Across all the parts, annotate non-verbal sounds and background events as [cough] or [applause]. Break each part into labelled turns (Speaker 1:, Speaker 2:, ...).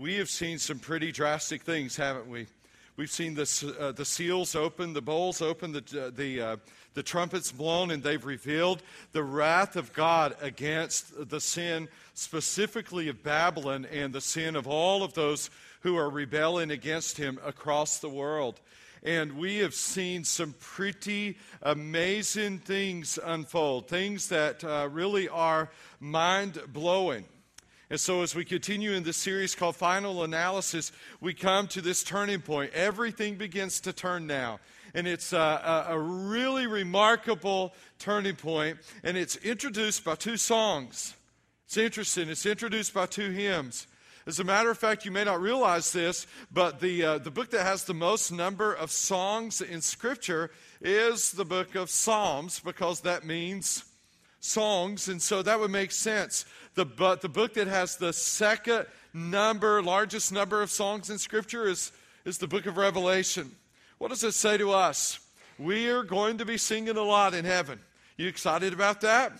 Speaker 1: we have seen some pretty drastic things, haven't we? We've seen the, uh, the seals open, the bowls open, the, uh, the, uh, the trumpets blown, and they've revealed the wrath of God against the sin, specifically of Babylon, and the sin of all of those who are rebelling against him across the world. And we have seen some pretty amazing things unfold, things that uh, really are mind blowing. And so, as we continue in this series called Final Analysis, we come to this turning point. Everything begins to turn now. And it's a, a, a really remarkable turning point, and it's introduced by two songs. It's interesting. It's introduced by two hymns. As a matter of fact, you may not realize this, but the, uh, the book that has the most number of songs in Scripture is the book of Psalms because that means songs, and so that would make sense. The, but the book that has the second number, largest number of songs in Scripture is, is the book of Revelation. What does it say to us? We are going to be singing a lot in heaven. You excited about that?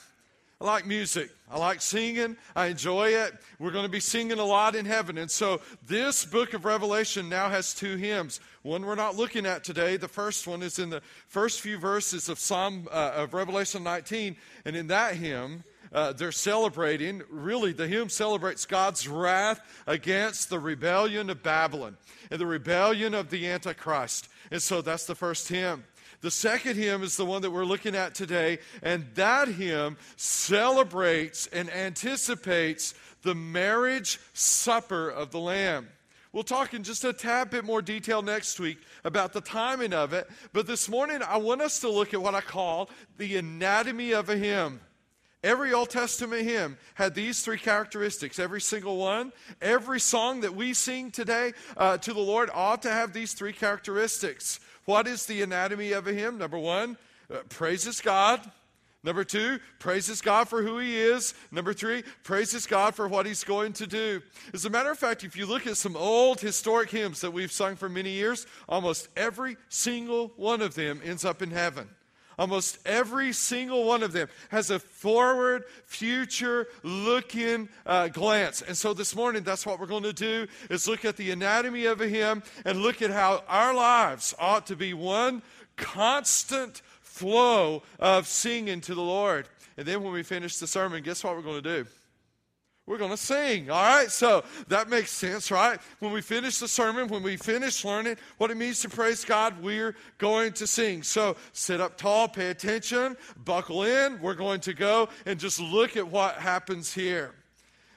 Speaker 1: I like music. I like singing. I enjoy it. We're going to be singing a lot in heaven. And so this book of Revelation now has two hymns. One we're not looking at today. The first one is in the first few verses of Psalm uh, of Revelation 19. And in that hymn, uh, they're celebrating, really, the hymn celebrates God's wrath against the rebellion of Babylon and the rebellion of the Antichrist. And so that's the first hymn. The second hymn is the one that we're looking at today, and that hymn celebrates and anticipates the marriage supper of the Lamb. We'll talk in just a tad bit more detail next week about the timing of it, but this morning I want us to look at what I call the anatomy of a hymn. Every Old Testament hymn had these three characteristics. Every single one, every song that we sing today uh, to the Lord ought to have these three characteristics. What is the anatomy of a hymn? Number one, uh, praises God. Number two, praises God for who He is. Number three, praises God for what He's going to do. As a matter of fact, if you look at some old historic hymns that we've sung for many years, almost every single one of them ends up in heaven. Almost every single one of them has a forward, future looking uh, glance. And so this morning, that's what we're going to do is look at the anatomy of a hymn and look at how our lives ought to be one constant flow of singing to the Lord. And then when we finish the sermon, guess what we're going to do? We're going to sing. All right? So that makes sense, right? When we finish the sermon, when we finish learning what it means to praise God, we're going to sing. So sit up tall, pay attention, buckle in. We're going to go and just look at what happens here.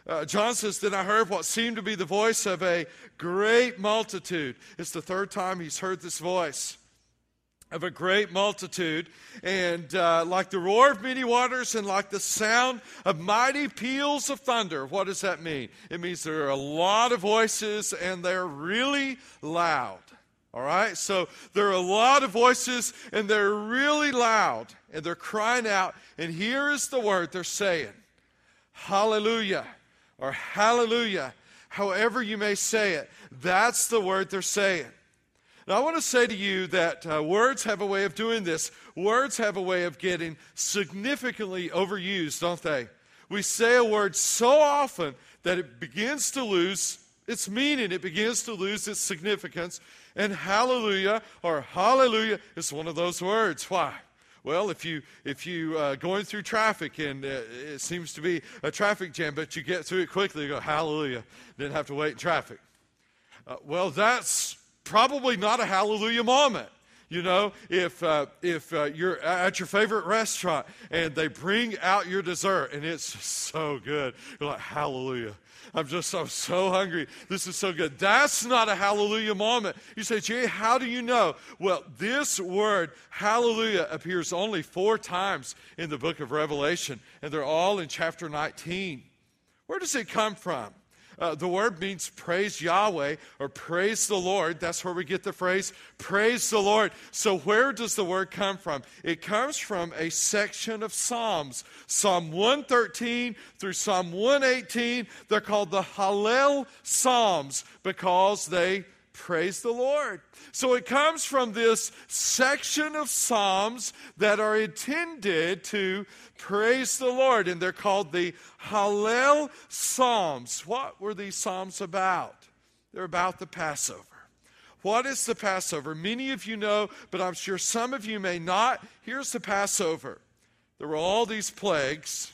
Speaker 1: Uh, John says, Then I heard what seemed to be the voice of a great multitude. It's the third time he's heard this voice of a great multitude, and uh, like the roar of many waters and like the sound of mighty peals of thunder. What does that mean? It means there are a lot of voices and they're really loud. All right? So there are a lot of voices and they're really loud and they're crying out. And here is the word they're saying Hallelujah or Hallelujah, however you may say it. That's the word they're saying. Now, I want to say to you that uh, words have a way of doing this. Words have a way of getting significantly overused, don't they? We say a word so often that it begins to lose its meaning, it begins to lose its significance. And hallelujah or hallelujah is one of those words. Why? Well, if you if you uh, going through traffic and uh, it seems to be a traffic jam, but you get through it quickly, you go hallelujah. Didn't have to wait in traffic. Uh, well, that's probably not a hallelujah moment. You know, if, uh, if uh, you're at your favorite restaurant and they bring out your dessert and it's so good, you're like, hallelujah. I'm just I'm so hungry. This is so good. That's not a hallelujah moment. You say, Jay, how do you know? Well, this word, hallelujah, appears only four times in the book of Revelation, and they're all in chapter 19. Where does it come from? Uh, the word means praise Yahweh or praise the Lord. That's where we get the phrase praise the Lord. So, where does the word come from? It comes from a section of Psalms. Psalm 113 through Psalm 118. They're called the Hallel Psalms because they praise the Lord. So it comes from this section of Psalms that are intended to praise the Lord, and they're called the Hallel Psalms. What were these Psalms about? They're about the Passover. What is the Passover? Many of you know, but I'm sure some of you may not. Here's the Passover there were all these plagues.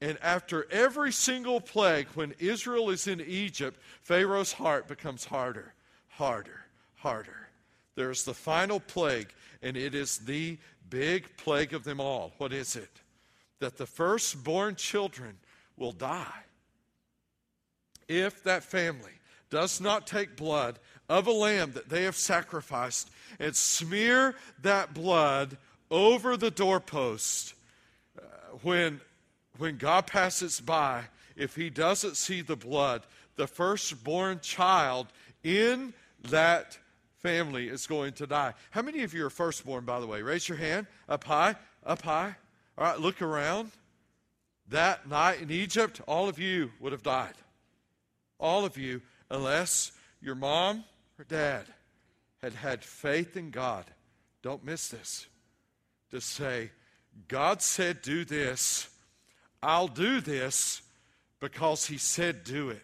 Speaker 1: And after every single plague, when Israel is in Egypt, Pharaoh's heart becomes harder, harder, harder. There's the final plague, and it is the big plague of them all. What is it? That the firstborn children will die if that family does not take blood of a lamb that they have sacrificed and smear that blood over the doorpost uh, when, when God passes by, if he doesn't see the blood, the firstborn child in that family is going to die. How many of you are firstborn, by the way? Raise your hand. Up high, up high. All right, look around. That night in Egypt, all of you would have died. All of you, unless your mom or dad had had faith in God. Don't miss this. To say, God said, do this. I'll do this because He said, do it.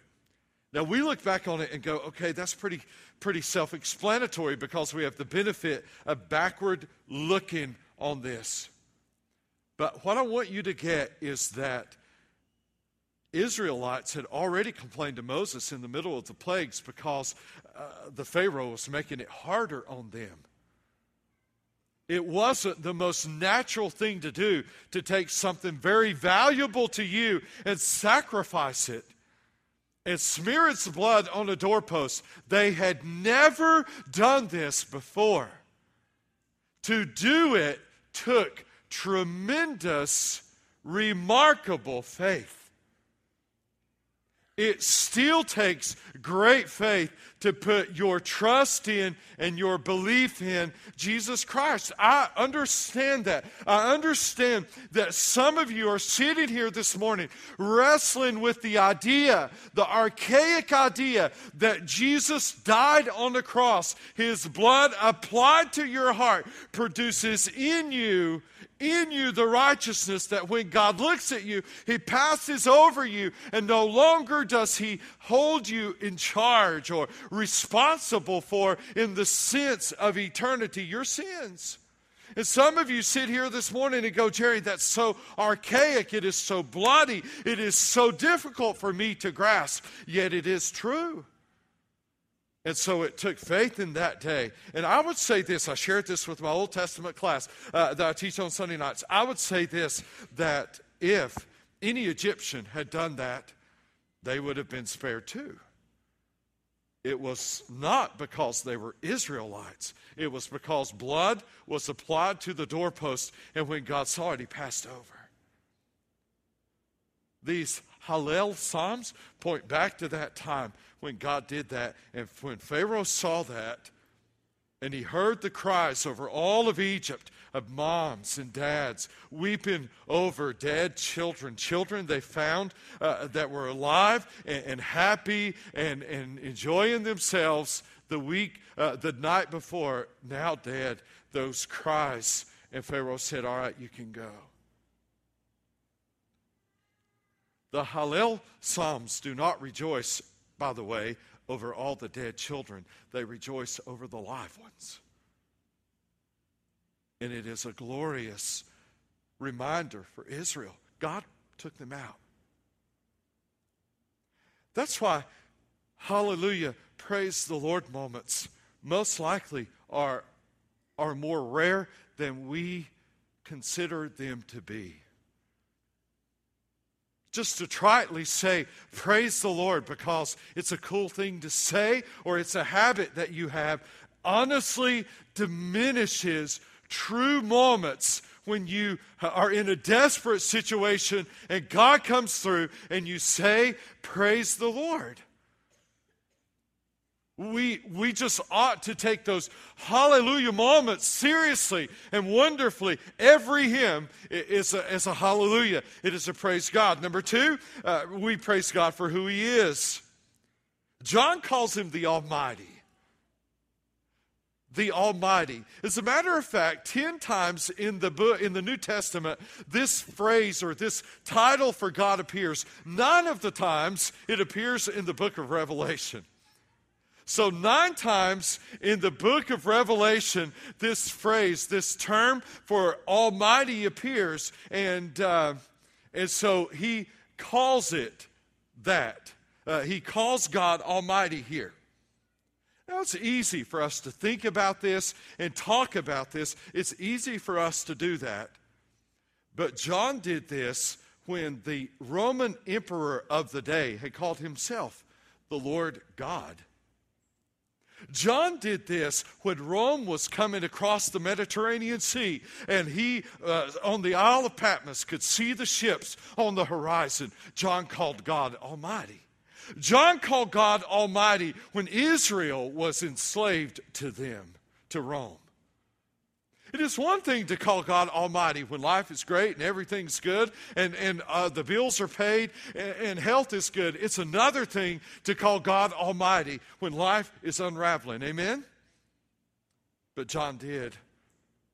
Speaker 1: Now, we look back on it and go, okay, that's pretty, pretty self explanatory because we have the benefit of backward looking on this. But what I want you to get is that Israelites had already complained to Moses in the middle of the plagues because uh, the Pharaoh was making it harder on them. It wasn't the most natural thing to do to take something very valuable to you and sacrifice it and smear its blood on a doorpost. They had never done this before. To do it took tremendous, remarkable faith. It still takes great faith to put your trust in and your belief in Jesus Christ. I understand that. I understand that some of you are sitting here this morning wrestling with the idea, the archaic idea that Jesus died on the cross. His blood applied to your heart produces in you in you the righteousness that when God looks at you, He passes over you, and no longer does He hold you in charge or responsible for, in the sense of eternity, your sins. And some of you sit here this morning and go, Jerry, that's so archaic. It is so bloody. It is so difficult for me to grasp. Yet it is true. And so it took faith in that day. And I would say this I shared this with my Old Testament class uh, that I teach on Sunday nights. I would say this that if any Egyptian had done that, they would have been spared too. It was not because they were Israelites. It was because blood was applied to the doorpost, and when God saw it, he passed over. These Hallel Psalms point back to that time when God did that. And when Pharaoh saw that, and he heard the cries over all of Egypt of moms and dads weeping over dead children, children they found uh, that were alive and, and happy and, and, enjoying themselves the week, uh, the night before, now dead. Those cries, and Pharaoh said, "All right, you can go." The Hallel Psalms do not rejoice by the way, over all the dead children. They rejoice over the live ones. And it is a glorious reminder for Israel. God took them out. That's why, hallelujah, praise the Lord moments most likely are, are more rare than we consider them to be just to tritely say, Praise the Lord, because it's a cool thing to say or it's a habit that you have, honestly diminishes true moments when you are in a desperate situation and God comes through and you say, Praise the Lord. We, we just ought to take those hallelujah moments seriously and wonderfully. Every hymn is a, is a hallelujah, it is a praise God. Number two, uh, we praise God for who He is. John calls Him the Almighty. The Almighty. As a matter of fact, 10 times in the book in the New Testament, this phrase or this title for God appears. None of the times it appears in the book of Revelation. So, nine times in the book of Revelation, this phrase, this term for Almighty appears. And, uh, and so he calls it that. Uh, he calls God Almighty here. Now, it's easy for us to think about this and talk about this. It's easy for us to do that. But John did this when the Roman emperor of the day had called himself the Lord God. John did this when Rome was coming across the Mediterranean Sea, and he, uh, on the Isle of Patmos, could see the ships on the horizon. John called God Almighty. John called God Almighty when Israel was enslaved to them, to Rome. It is one thing to call God Almighty when life is great and everything's good and, and uh, the bills are paid and, and health is good. It's another thing to call God Almighty when life is unraveling. Amen? But John did.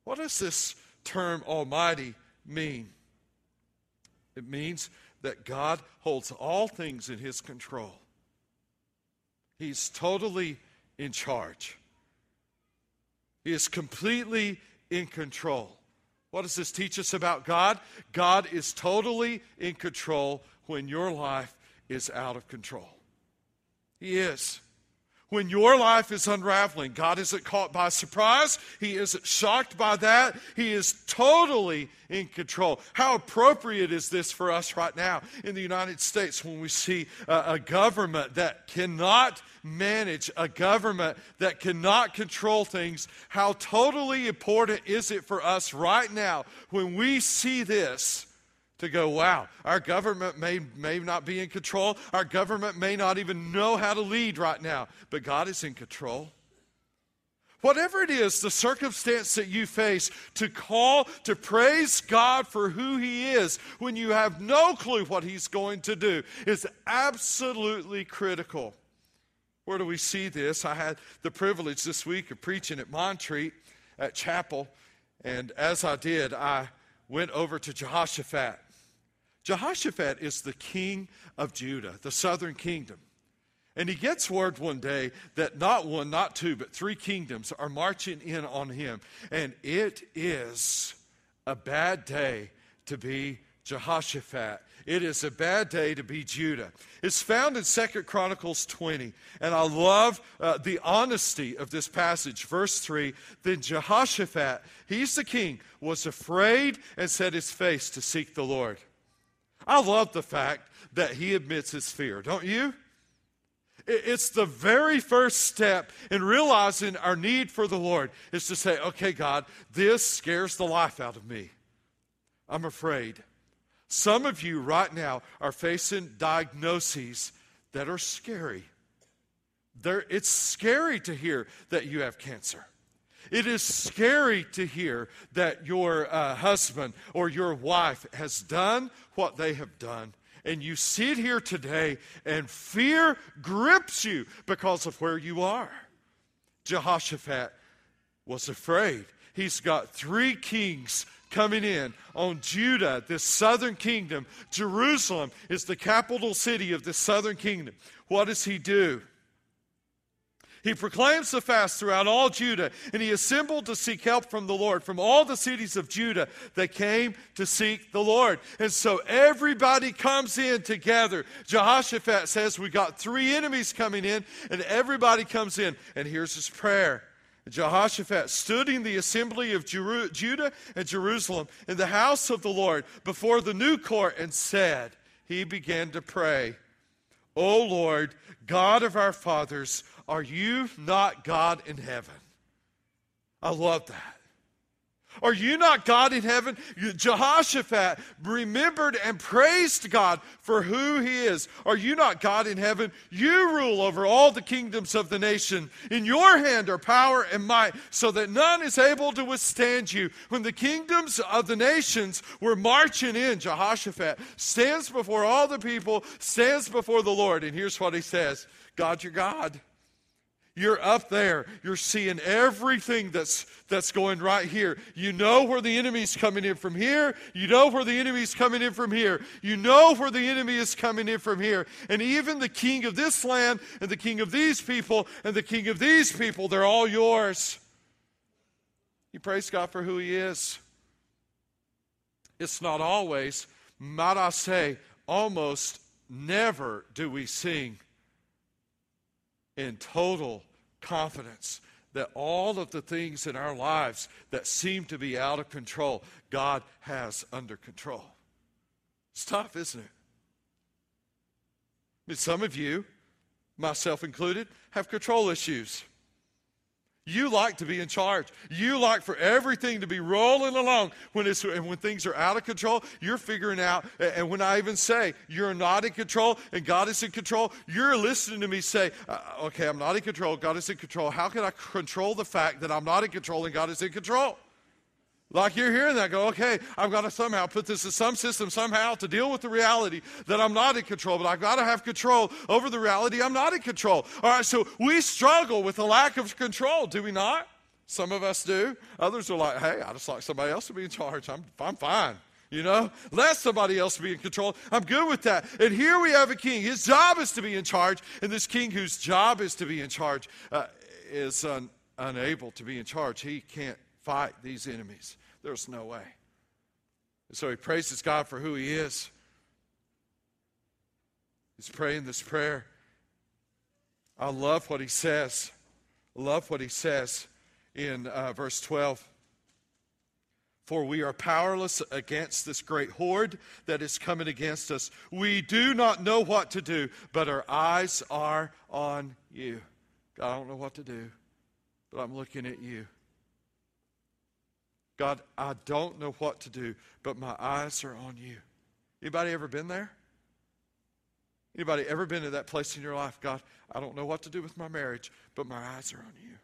Speaker 1: What does this term Almighty mean? It means that God holds all things in His control, He's totally in charge. He is completely in control. What does this teach us about God? God is totally in control when your life is out of control. He is. When your life is unraveling, God isn't caught by surprise. He isn't shocked by that. He is totally in control. How appropriate is this for us right now in the United States when we see a, a government that cannot manage, a government that cannot control things? How totally important is it for us right now when we see this? To go, wow, our government may, may not be in control. Our government may not even know how to lead right now, but God is in control. Whatever it is, the circumstance that you face, to call, to praise God for who He is when you have no clue what He's going to do is absolutely critical. Where do we see this? I had the privilege this week of preaching at Montreat at chapel, and as I did, I went over to Jehoshaphat. Jehoshaphat is the king of Judah, the southern kingdom. And he gets word one day that not one, not two, but three kingdoms are marching in on him. And it is a bad day to be Jehoshaphat. It is a bad day to be Judah. It's found in Second Chronicles 20. And I love uh, the honesty of this passage. Verse 3 Then Jehoshaphat, he's the king, was afraid and set his face to seek the Lord. I love the fact that he admits his fear, don't you? It's the very first step in realizing our need for the Lord is to say, okay, God, this scares the life out of me. I'm afraid. Some of you right now are facing diagnoses that are scary. They're, it's scary to hear that you have cancer. It is scary to hear that your uh, husband or your wife has done what they have done. And you sit here today and fear grips you because of where you are. Jehoshaphat was afraid. He's got three kings coming in on Judah, this southern kingdom. Jerusalem is the capital city of the southern kingdom. What does he do? He proclaims the fast throughout all Judah, and he assembled to seek help from the Lord. From all the cities of Judah, they came to seek the Lord. And so everybody comes in together. Jehoshaphat says, We got three enemies coming in, and everybody comes in. And here's his prayer. Jehoshaphat stood in the assembly of Judah and Jerusalem in the house of the Lord before the new court and said, He began to pray, O Lord, God of our fathers, are you not God in heaven? I love that. Are you not God in heaven? Jehoshaphat remembered and praised God for who he is. Are you not God in heaven? You rule over all the kingdoms of the nation. In your hand are power and might, so that none is able to withstand you. When the kingdoms of the nations were marching in, Jehoshaphat stands before all the people, stands before the Lord, and here's what he says God, your God. You're up there. You're seeing everything that's, that's going right here. You know where the enemy's coming in from here. You know where the enemy's coming in from here. You know where the enemy is coming in from here. And even the king of this land and the king of these people and the king of these people, they're all yours. You praise God for who he is. It's not always, might I say, almost never do we sing in total confidence that all of the things in our lives that seem to be out of control, God has under control. It's tough, isn't it? I mean, some of you, myself included, have control issues. You like to be in charge. You like for everything to be rolling along. When, it's, and when things are out of control, you're figuring out. And when I even say you're not in control and God is in control, you're listening to me say, uh, okay, I'm not in control. God is in control. How can I control the fact that I'm not in control and God is in control? Like you're hearing that, go, okay, I've got to somehow put this in some system somehow to deal with the reality that I'm not in control, but I've got to have control over the reality I'm not in control. All right, so we struggle with the lack of control, do we not? Some of us do. Others are like, hey, I just like somebody else to be in charge. I'm, I'm fine. You know, let somebody else be in control. I'm good with that. And here we have a king. His job is to be in charge. And this king, whose job is to be in charge, uh, is un- unable to be in charge. He can't fight these enemies. There's no way. And so he praises God for who he is. He's praying this prayer. I love what he says. I love what he says in uh, verse 12. For we are powerless against this great horde that is coming against us. We do not know what to do, but our eyes are on you. God, I don't know what to do, but I'm looking at you. God, I don't know what to do, but my eyes are on you. Anybody ever been there? Anybody ever been to that place in your life? God, I don't know what to do with my marriage, but my eyes are on you.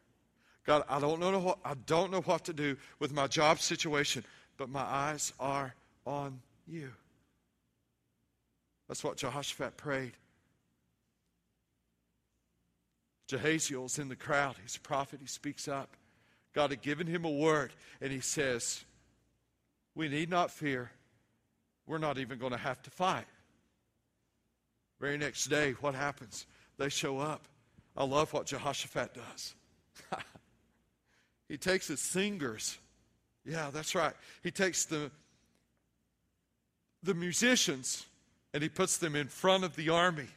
Speaker 1: God, I don't know what I don't know what to do with my job situation, but my eyes are on you. That's what Jehoshaphat prayed. Jahaziel's in the crowd. He's a prophet. He speaks up. God had given him a word, and he says, We need not fear. We're not even going to have to fight. Very next day, what happens? They show up. I love what Jehoshaphat does. [laughs] he takes his singers. Yeah, that's right. He takes the, the musicians and he puts them in front of the army.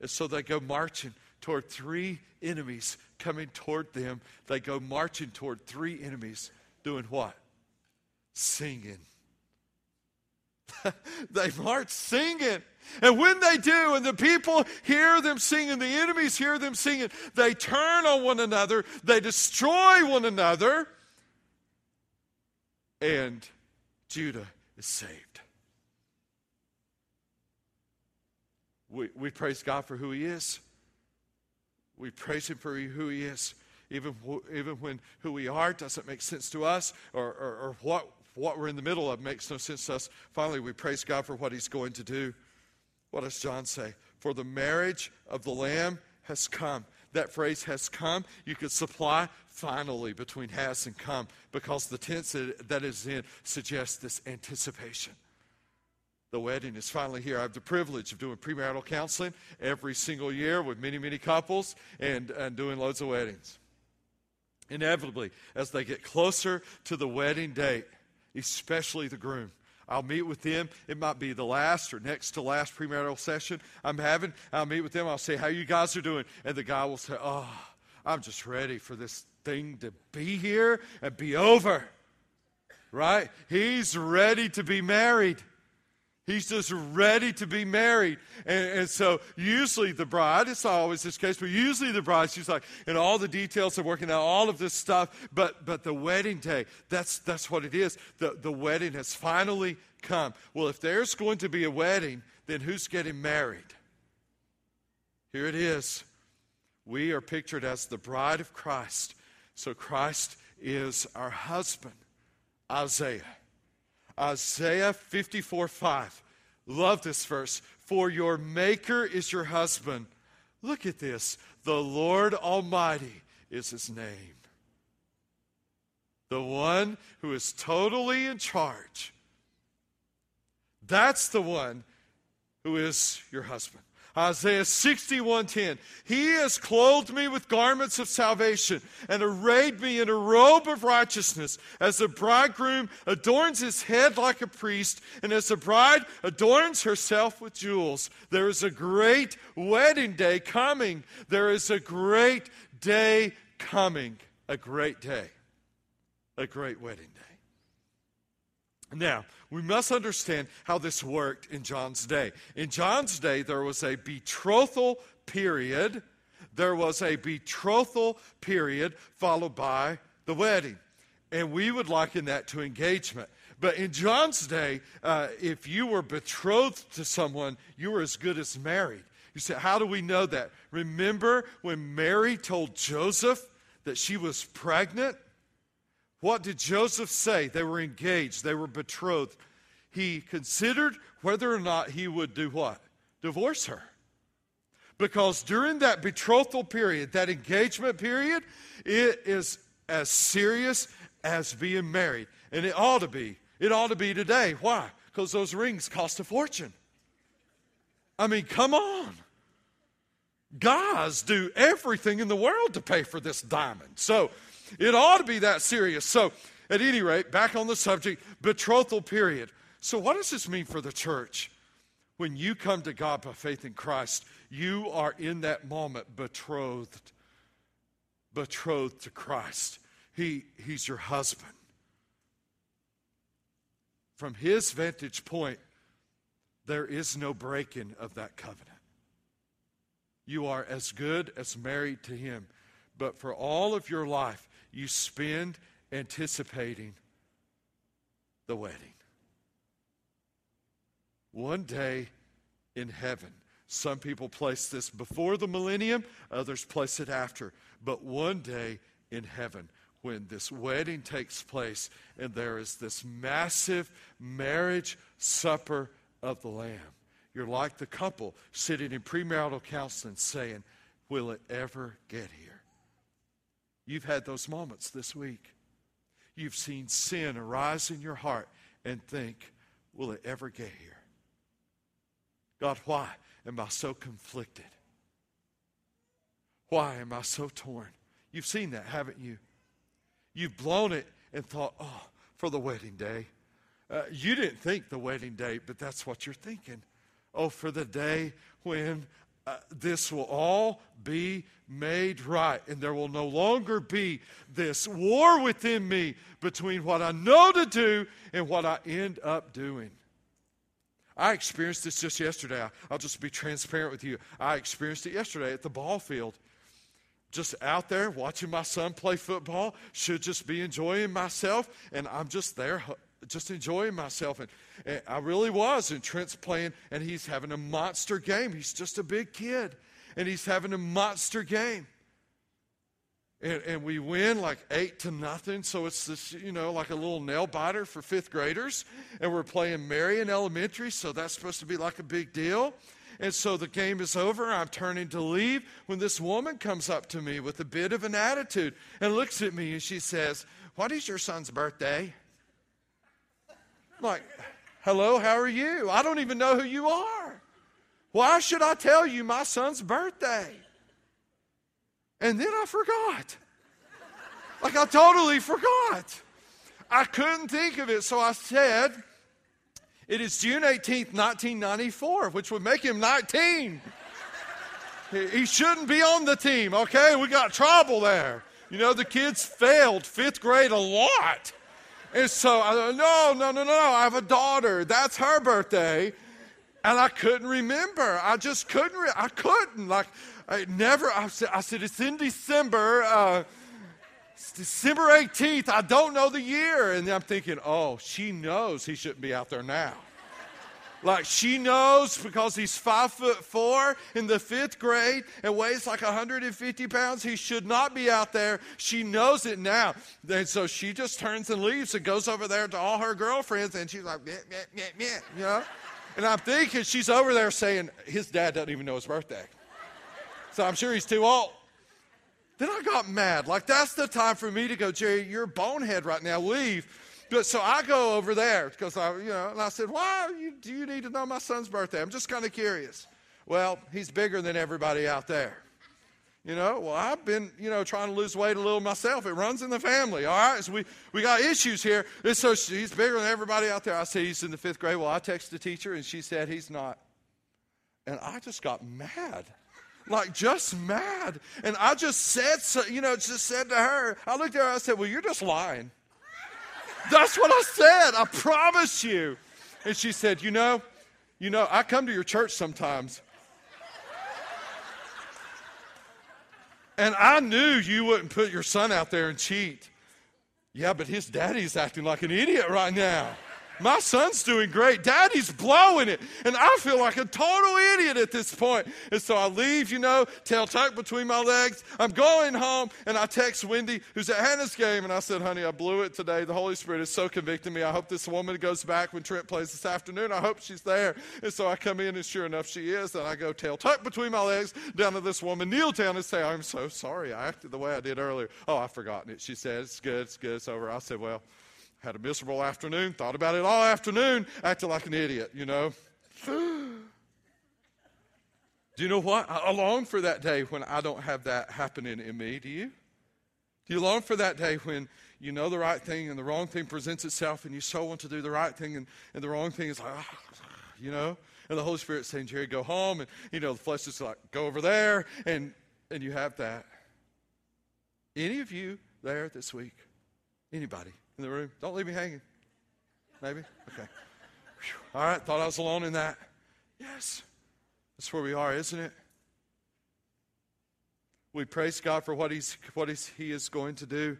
Speaker 1: And so they go marching toward three enemies coming toward them. They go marching toward three enemies, doing what? Singing. [laughs] they march singing. And when they do, and the people hear them singing, the enemies hear them singing, they turn on one another, they destroy one another, and Judah is saved. We, we praise God for who He is. We praise Him for who He is, even, even when who we are doesn't make sense to us, or, or, or what, what we're in the middle of makes no sense to us. Finally, we praise God for what He's going to do. What does John say? For the marriage of the Lamb has come. That phrase has come, you could supply finally between has and come because the tense that is in suggests this anticipation. The wedding is finally here. I have the privilege of doing premarital counseling every single year with many, many couples and, and doing loads of weddings. Inevitably, as they get closer to the wedding date, especially the groom, I'll meet with them. It might be the last or next to last premarital session I'm having. I'll meet with them. I'll say, How you guys are doing? And the guy will say, Oh, I'm just ready for this thing to be here and be over. Right? He's ready to be married. He's just ready to be married. And, and, so, usually, the bride, it's not always this case, but usually the bride, she's like, in all the details of working out all of this stuff, but, but the wedding day, that's, that's what it is. The, the wedding has finally come. Well, if there's going to be a wedding, then who's getting married? Here it is. We are pictured as the bride of Christ. So, Christ is our husband, Isaiah. Isaiah 54 5. Love this verse. For your maker is your husband. Look at this. The Lord Almighty is his name. The one who is totally in charge. That's the one who is your husband. Isaiah 61:10 He has clothed me with garments of salvation and arrayed me in a robe of righteousness. As the bridegroom adorns his head like a priest and as the bride adorns herself with jewels there is a great wedding day coming. There is a great day coming. A great day. A great wedding day. Now, we must understand how this worked in John's day. In John's day, there was a betrothal period. There was a betrothal period followed by the wedding. And we would liken that to engagement. But in John's day, uh, if you were betrothed to someone, you were as good as married. You say, How do we know that? Remember when Mary told Joseph that she was pregnant? What did Joseph say? They were engaged, they were betrothed. He considered whether or not he would do what? Divorce her. Because during that betrothal period, that engagement period, it is as serious as being married. And it ought to be. It ought to be today. Why? Because those rings cost a fortune. I mean, come on. Guys do everything in the world to pay for this diamond. So, it ought to be that serious. So, at any rate, back on the subject, betrothal period. So, what does this mean for the church? When you come to God by faith in Christ, you are in that moment betrothed, betrothed to Christ. He, he's your husband. From his vantage point, there is no breaking of that covenant. You are as good as married to him. But for all of your life, you spend anticipating the wedding. One day in heaven, some people place this before the millennium, others place it after. But one day in heaven, when this wedding takes place and there is this massive marriage supper of the Lamb, you're like the couple sitting in premarital counseling saying, Will it ever get here? You've had those moments this week. You've seen sin arise in your heart and think, will it ever get here? God, why am I so conflicted? Why am I so torn? You've seen that, haven't you? You've blown it and thought, oh, for the wedding day. Uh, you didn't think the wedding day, but that's what you're thinking. Oh, for the day when uh, this will all be made right. And there will no longer be this war within me between what I know to do and what I end up doing. I experienced this just yesterday. I'll just be transparent with you. I experienced it yesterday at the ball field. Just out there watching my son play football, should just be enjoying myself, and I'm just there just enjoying myself. And, and, I really was. And Trent's playing, and he's having a monster game. He's just a big kid, and he's having a monster game. And, and we win like eight to nothing. So it's this, you know, like a little nail biter for fifth graders. And we're playing Marion Elementary, so that's supposed to be like a big deal. And so the game is over. I'm turning to leave when this woman comes up to me with a bit of an attitude and looks at me and she says, What is your son's birthday? I'm like, hello, how are you? I don't even know who you are. Why should I tell you my son's birthday? And then I forgot. Like I totally forgot. I couldn't think of it, so I said, it is June 18th, 1994, which would make him 19. he shouldn't be on the team, okay? We got trouble there. You know, the kids failed fifth grade a lot. And so I no, no, no, no, I have a daughter. That's her birthday. And I couldn't remember. I just couldn't. Re- I couldn't. Like, I never. I said, I said it's in December. Uh, it's December 18th. I don't know the year. And I'm thinking, oh, she knows he shouldn't be out there now. Like she knows because he's five foot four in the fifth grade and weighs like 150 pounds, he should not be out there. She knows it now. And so she just turns and leaves and goes over there to all her girlfriends and she's like, meh, meh, meh, meh, you know? And I'm thinking she's over there saying, his dad doesn't even know his birthday. So I'm sure he's too old. Then I got mad. Like, that's the time for me to go, Jerry, you're bonehead right now. Leave. So I go over there because I, you know, and I said, why you, do you need to know my son's birthday? I'm just kind of curious. Well, he's bigger than everybody out there. You know, well, I've been, you know, trying to lose weight a little myself. It runs in the family, all right? So we, we got issues here. And so he's bigger than everybody out there. I said he's in the fifth grade. Well, I texted the teacher, and she said he's not. And I just got mad like just mad. And I just said, so, you know, just said to her, I looked at her, I said, Well, you're just lying. That's what I said. I promise you. And she said, You know, you know, I come to your church sometimes. And I knew you wouldn't put your son out there and cheat. Yeah, but his daddy's acting like an idiot right now. My son's doing great. Daddy's blowing it. And I feel like a total idiot at this point. And so I leave, you know, tail tucked between my legs. I'm going home and I text Wendy, who's at Hannah's game, and I said, honey, I blew it today. The Holy Spirit is so convicting me. I hope this woman goes back when Trent plays this afternoon. I hope she's there. And so I come in and sure enough she is. And I go tail tucked between my legs down to this woman, kneel down and say, I'm so sorry. I acted the way I did earlier. Oh, I've forgotten it. She said, it's good, it's good, it's over. I said, well, had a miserable afternoon, thought about it all afternoon, acted like an idiot, you know. [gasps] Do you know what? I long for that day when I don't have that happening in me. Do you? Do you long for that day when you know the right thing and the wrong thing presents itself and you so want to do the right thing and, and the wrong thing is like, ah, you know? And the Holy Spirit saying, Jerry, go home. And, you know, the flesh is like, go over there. And, and you have that. Any of you there this week? Anybody? In the room? Don't leave me hanging. Maybe? Okay. All right, thought I was alone in that. Yes. That's where we are, isn't it? We praise God for what, he's, what he's, He is going to do.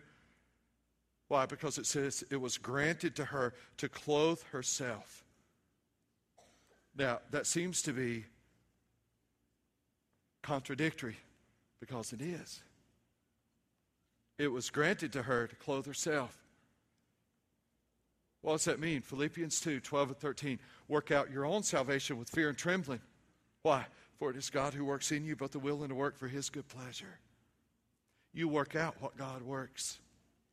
Speaker 1: Why? Because it says it was granted to her to clothe herself. Now, that seems to be contradictory because it is. It was granted to her to clothe herself. What does that mean? Philippians 2 12 and 13. Work out your own salvation with fear and trembling. Why? For it is God who works in you, both the will and the work for his good pleasure. You work out what God works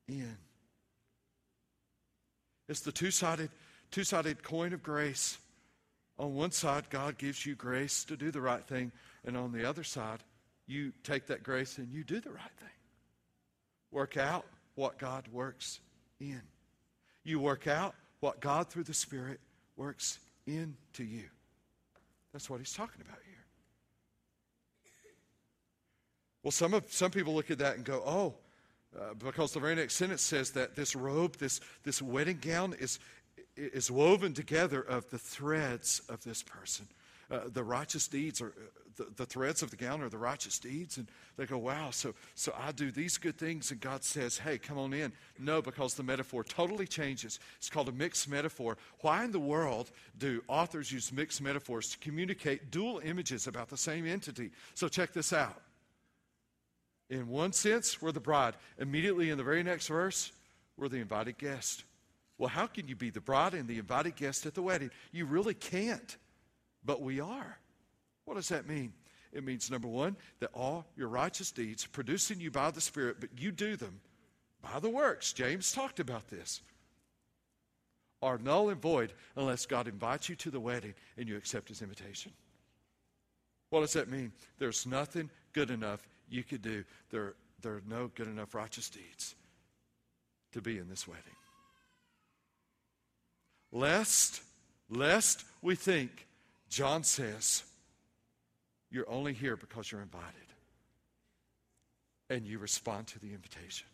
Speaker 1: in. It's the two sided two sided coin of grace. On one side, God gives you grace to do the right thing, and on the other side, you take that grace and you do the right thing. Work out what God works in. You work out what God through the Spirit works into you. That's what he's talking about here. Well, some, of, some people look at that and go, oh, uh, because the very next sentence says that this robe, this, this wedding gown, is, is woven together of the threads of this person. Uh, the righteous deeds are uh, the, the, threads of the gown are the righteous deeds. And they go wow so so i do these good things. And god says hey come on in. No because the metaphor totally changes. It's called a mixed metaphor. Why in the world do authors use mixed metaphors to communicate dual images about the same entity? So check this out. In one sense we're the bride. Immediately in the very next verse we're the invited guest. Well how can you be the bride and the invited guest at the wedding? You really can't but we are. What does that mean? It means, number one, that all your righteous deeds produced in you by the Spirit, but you do them by the works. James talked about this. Are null and void unless God invites you to the wedding and you accept his invitation. What does that mean? There's nothing good enough you could do. There, there are no good enough righteous deeds to be in this wedding. Lest, lest we think John says, You're only here because you're invited. And you respond to the invitation.